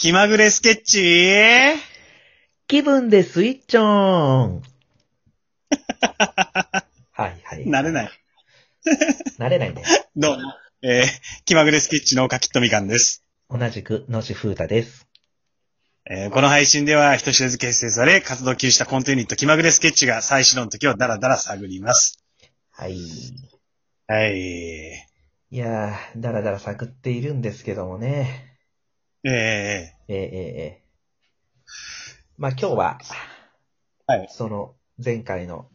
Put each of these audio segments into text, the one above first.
気まぐれスケッチ？気分でスイッチオンはいはい。慣れない。慣れないね。どうも。えー、気まぐれスケッチのかきっとみかんです。同じく、野地風太です。えーこの配信では人知れず結成され、活動休止したコントユニット気まぐれスケッチが最初の時をダラダラ探ります。はい。はい。いやー、だらだら探っているんですけどもね。えー、えー、えー、えー。まあ今日は、はいその前回の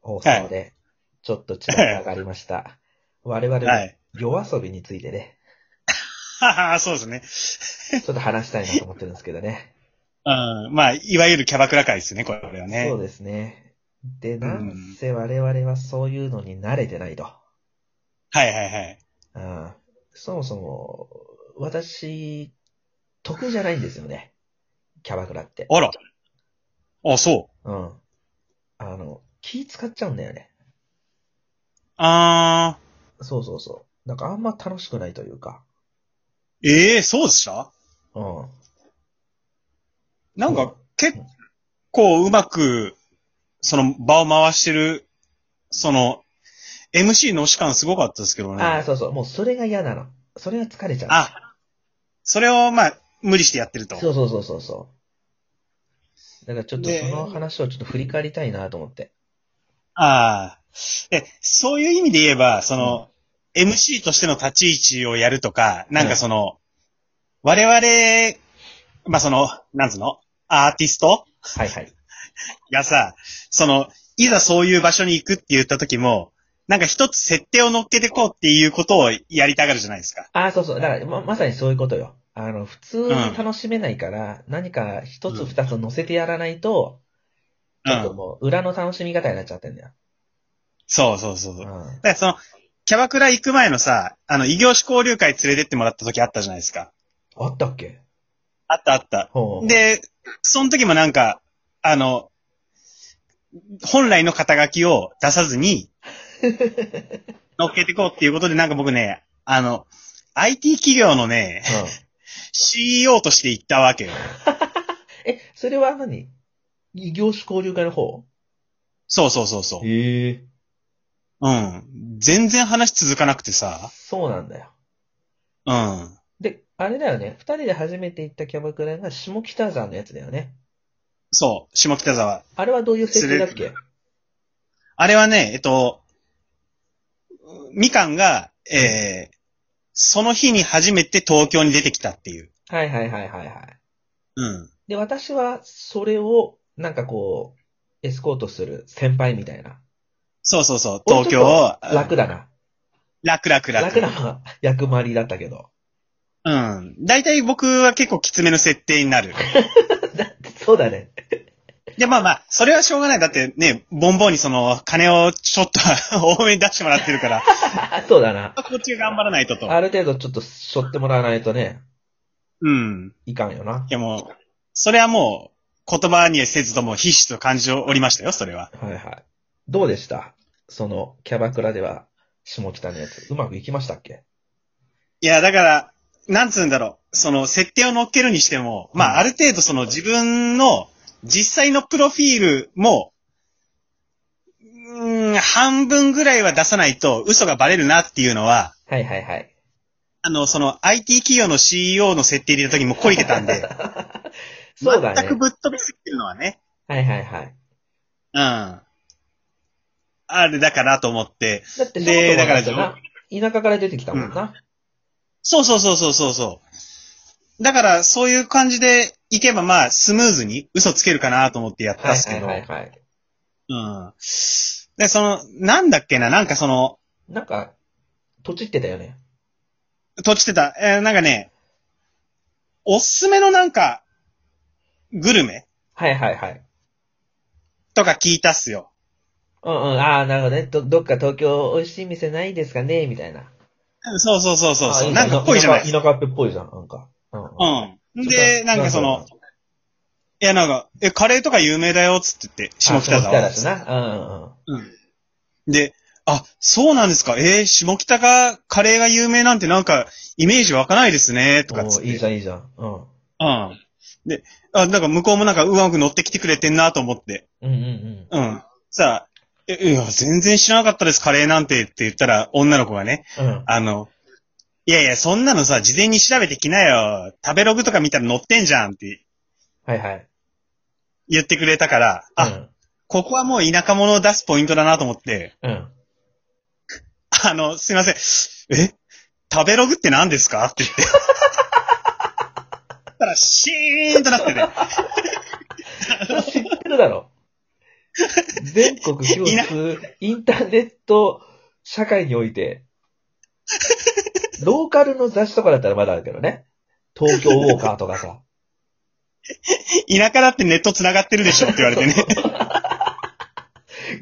放送で、ちょっと血が上がりました。我々のはい。夜遊びについてね、ははそうですね。ちょっと話したいなと思ってるんですけどね。うん。まあ、いわゆるキャバクラ会ですね、これはね。そうですね。で、んなんせ我々はそういうのに慣れてないと。はいはいはい。うんそもそも、私、得意じゃないんですよね。キャバクラって。あら。あ、そう。うん。あの、気使っちゃうんだよね。あそうそうそう。なんかあんま楽しくないというか。ー、ええー、そうでした？うん。なんか、結構うまく、その場を回してる、その、MC の押し感すごかったですけどね。ああ、そうそう。もうそれが嫌なの。それが疲れちゃう。あ、それを、まあ、無理してやってると。そうそうそうそうそう。だからちょっとでその話をちょっと振り返りたいなと思って。ああ。え、そういう意味で言えば、その、MC としての立ち位置をやるとか、なんかその、我々、まあその、なんつうの？アーティスト？はいはい。がさ、その、いざそういう場所に行くって言った時も、なんか一つ設定を乗っけてこうっていうことをやりたがるじゃないですか。ああ、そうそう。だからま、まさにそういうことよ。あの、普通に楽しめないから、何か一つ二つ乗せてやらないと、うん。ちょっともう、裏の楽しみ方になっちゃってんだよ。そうそうそうそう。ん。からその、キャバクラ行く前のさ、あの、異業種交流会連れてってもらった時あったじゃないですか。あったっけ？あったあった。で、その時もなんか、あの、本来の肩書きを出さずに、乗っけてこうっていうことで、なんか僕ね、あの、IT 企業のね、うん。CEO として行ったわけよ。え、それは何？異業種交流会の方？そうそうそうそう。ええうん。全然話続かなくてさ。そうなんだよ。うん。で、あれだよね。二人で初めて行ったキャバクラが下北沢のやつだよね。そう。下北沢。あれはどういう設定だっけ？連あれはね、えっと、みかんが、えー、その日に初めて東京に出てきたっていう。はいはいはいはいはい。うん。で、私はそれを、なんかこう、エスコートする先輩みたいな。そうそうそう。俺東京を。楽だな。楽楽楽。楽な役回りだったけど。うん。大体僕は結構きつめの設定になる。そうだね。で、まあまあ、それはしょうがない。だってね、ボンボンにその、金をちょっと 多めに出してもらってるから、そうだな。こっちが頑張らないとと。ある程度ちょっと背負ってもらわないとね、うん。いかんよな。いやもう、それはもう、言葉にはせずとも必死と感じておりましたよ、それは。はいはい。どうでした？その、キャバクラでは、下北のやつ。うまくいきましたっけ？いや、だから、なんつうんだろう。その、設定を乗っけるにしても、まうんあ、ある程度その自分の実際のプロフィールも、うーん、半分ぐらいは出さないと嘘がバレるなっていうのは、はいはいはい。あの、その IT 企業の CEO の設定入れた時もこいてたんで、そうだね。全くぶっ飛びすぎるのはね、はいはいはい。うん。あれだからと思って、だって、でだから田舎から出てきたもんな。そうそうそうそうそうそう。だから、そういう感じでいけば、まあ、スムーズに嘘つけるかなと思ってやったはいっすけど、はいはいはい。うん。で、その、なんだっけな、なんかその、なんか、とちってたよね。とちってた、えーなんかね、おすすめのなんか、グルメ？はいはいはい。とか聞いたっすよ。うんうん。ああ、なるほどね。ど、どっか東京美味しい店ないですかね？みたいな。そうそうそうそうなんかっぽいじゃない？田舎田舎っぽいじゃん、なんか。うん。うん。うん。で、なんかその、いやなんか、え、カレーとか有名だよ、つって言って、下北あ下北沢。な。うんうんうん。うん。で、あ、そうなんですか。えー、下北がカレーが有名なんてなんか、イメージ湧かないですね、とかっつって。いいじゃん、いいじゃん。うん。うん。うん。で、あ、なんか向こうもなんかうまく乗ってきてくれてんなと思って。うんうんうん。さあ、え、いや、全然知らなかったです、カレーなんてって言ったら、女の子がね、うん。うん。あの、いやいや、そんなのさ、事前に調べてきなよ。食べログとか見たら載ってんじゃんってはいはい。言ってくれたから、あ、うん。ここはもう田舎者を出すポイントだなと思って、うん。あの、すいません。え？食べログって何ですか？って言って。たら、シーンとなってね。知ってるだろ。全国共通インターネット社会において、ローカルの雑誌とかだったらまだあるけどね。東京ウォーカーとかさ。田舎だってネット繋がってるでしょって言われてね。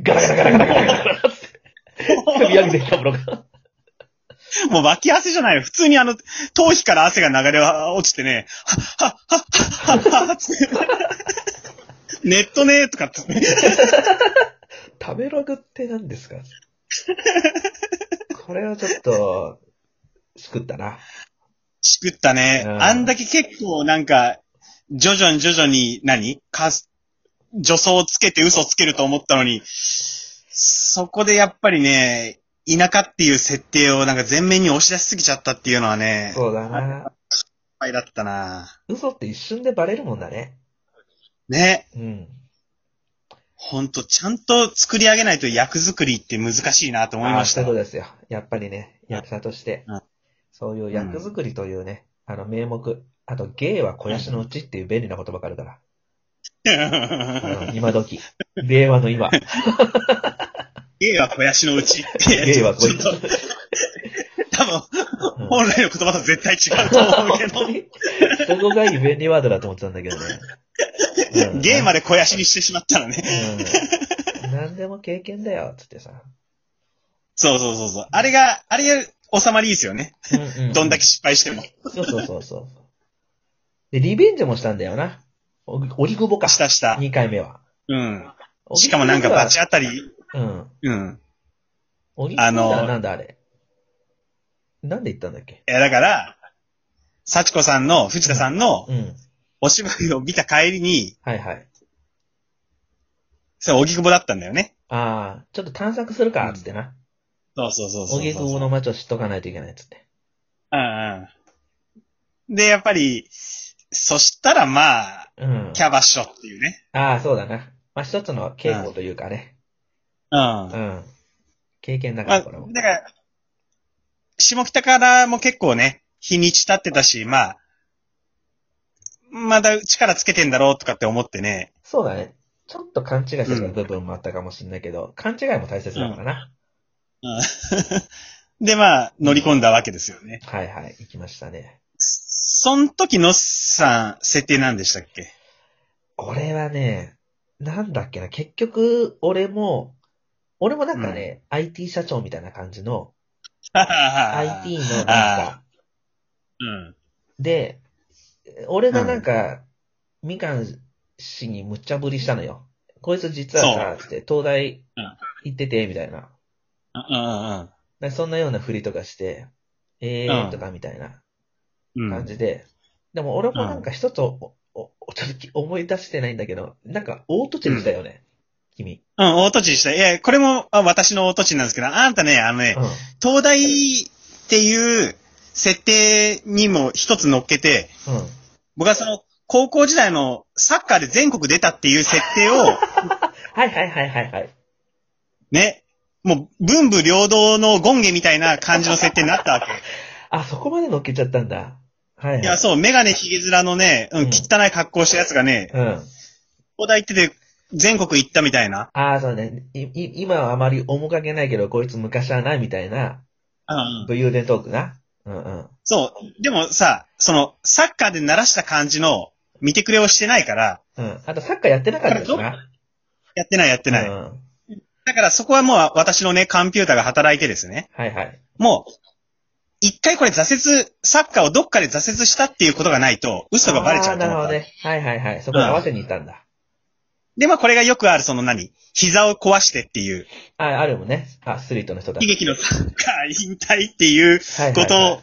ガラガラガラガラガラガラって。積み上げてきたものが。もう脇汗じゃないよ。普通にあの、頭皮から汗が流れ落ちてね、はっはっはっはっはっつってネットねーとかってね。食べログって何ですか？これはちょっと、救ったな。しくったね。うんあんだけ結構なんか、徐々に徐々に何、かす、助走をつけて嘘つけると思ったのに、そこでやっぱりね、田舎っていう設定をなんか前面に押し出しすぎちゃったっていうのはね、そうだな。失敗だったな。嘘って一瞬でバレるもんだね。ね。うん。ほんと、ちゃんと作り上げないと役作りって難しいなと思いましたあーそういうことですよ。やっぱりね、役者としてうん、そういう役作りというね、あの名目、あと芸は肥やしのうちっていう便利な言葉があるから。うん今時。令和の今。芸は肥やしのうち。芸は肥ちょっと、多分、うん本来の言葉と絶対違うと思うけどそこがいい便利ワードだと思ってたんだけどね。うん芸まで肥やしにしてしまったらね。うん。何でも経験だよ、つってさ。そうそうそうそう。あれが、あれが収まりいいですよね。うんうんどんだけ失敗しても。そうそうそうそう。で、リベンジもしたんだよな。お荻窪か。したした。2回目は。うん。しかもなんかバチ当たり、うん。うん。あのはなんだあれ？なんで言ったんだっけ？いや、だから、幸子さんの、藤田さんのうん。お芝居を見た帰りに、はいはい。それ、荻窪だったんだよね。ああ、ちょっと探索するか、つってな。そうそうそうそうそう。荻窪の街を知っとかないといけない、つって。うんうん。で、やっぱり、そしたらまあ、うん。キャバッショっていうね。ああ、そうだな。まあ、一つの稽古というかね。うん。うん。経験だかまあ、ら、これも。だから、下北からも結構ね、日にち経ってたし、まあ、まだ力つけてんだろうとかって思ってね。そうだね。ちょっと勘違いしてた部分もあったかもしれないけど、勘違いも大切だからな。で、まあ、乗り込んだわけですよね。はいはい、行きましたね。そん時のさん、設定なんでしたっけ？俺はね、なんだっけな、結局、俺も、俺もなんかね、IT 社長みたいな感じの、IT のなんか、うん。で、俺がなんか、みかん氏に無茶ぶりしたのよ。こいつ実はさ、つって、東大うん行ってて、みたいな。うんうんなんかそんなような振りとかして、えうんーとかみたいなうん。感じで。でも俺もなんか一つお、お、おちょっと思い出してないんだけど、なんか大土地にしたよね。君。うん、大土地にした。いや、これもあ私の大土地なんですけど、あんたね、あのね、うん。東大っていう設定にも一つ乗っけて、うん。僕はその、高校時代のサッカーで全国出たっていう設定を、はいはいはいはいはい。ね、もう、文武両道のゴンゲみたいな感じの設定になったわけ。あ、そこまで乗っけちゃったんだ。はいはい。いや、そう、メガネヒゲ面のね、うん、うん汚い格好したやつがね、うん。東大行ってて、全国行ったみたいな。ああ、そうね。い、い今はあまり面影ないけど、こいつ昔はな、みたいな、うん。武勇伝トークな。うんうん。そう。でもさ、その、サッカーで鳴らした感じの見てくれをしてないから、うん。あとサッカーやってなかったしな。やってないやってない。うん。だからそこはもう私のね、コンピューターが働いてですね。はいはい。もう、一回これ挫折、サッカーをどっかで挫折したっていうことがないと、嘘がバレちゃうと思った。なるほどね。はいはいはい。そこに合わせに行ったんだ。で、まあこれがよくあるその何？膝を壊してっていう、あ、あるもんね。アスリートの人だ。悲劇のサッカー引退っていうことを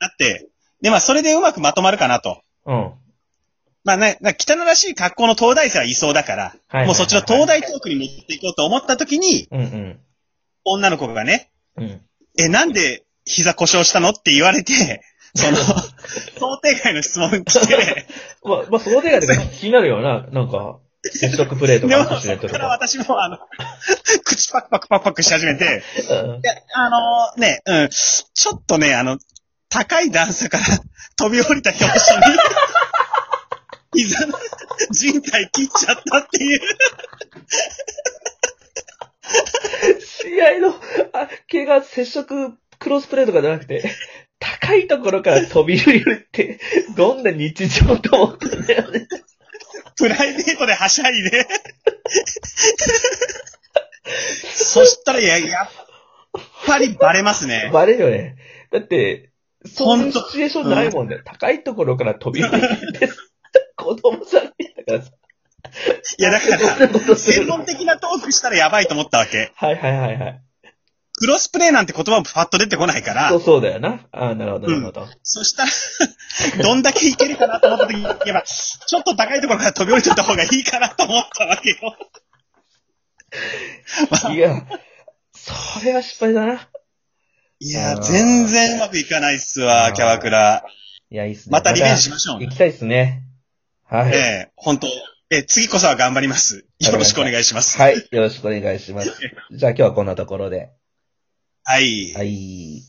あって、で、まあそれでうまくまとまるかなと。うん。まあね、なんか汚らしい格好の東大生はいそうだから、はいはいはいはいもうそっちの東大トークに持っていこうと思った時に、うんうん。女の子がね、うん。え、なんで膝故障したのって言われて、その、想定外の質問来て、まあ、まあ、その手がで気になるよな。なんか、接触プレーとでも、か、アクシデントとそこからか。私も、あの、口パクパクパクパクし始めて、うんいや、あのね、うん、ちょっとね、あの、高い段差から飛び降りた拍子に、膝の人体切っちゃったっていう。試合の、あ、怪我、接触、クロスプレーとかじゃなくて、高いところから飛び降りるって、どんな日常と思ってんだよね。プライベートではしゃいで。そしたら、や、やっぱりバレますね。バレるよね。だって、そんとシチュエーションないもんね。高いところから飛び降りて、子供さんだからさ。いや、だから、専門的なトークしたらやばいと思ったわけ。はいはいはいはい。クロスプレーなんて言葉もパッと出てこないからそう、そうだよな。ああ、なるほど、なるほど。そしたら、どんだけいけるかなと思った時に、やっぱ、ちょっと高いところから飛び降りてった方がいいかなと思ったわけよ。いや、それは失敗だな。いや全然うまくいかないっすわ、キャバクラ。いや、いいっすね。またリベンジしましょう。行きたいっすね。はい。ええ本当え次こそは頑張ります。よろしくお願いします。はい。よろしくお願いします。じゃあ今日はこんなところで。はい。はい。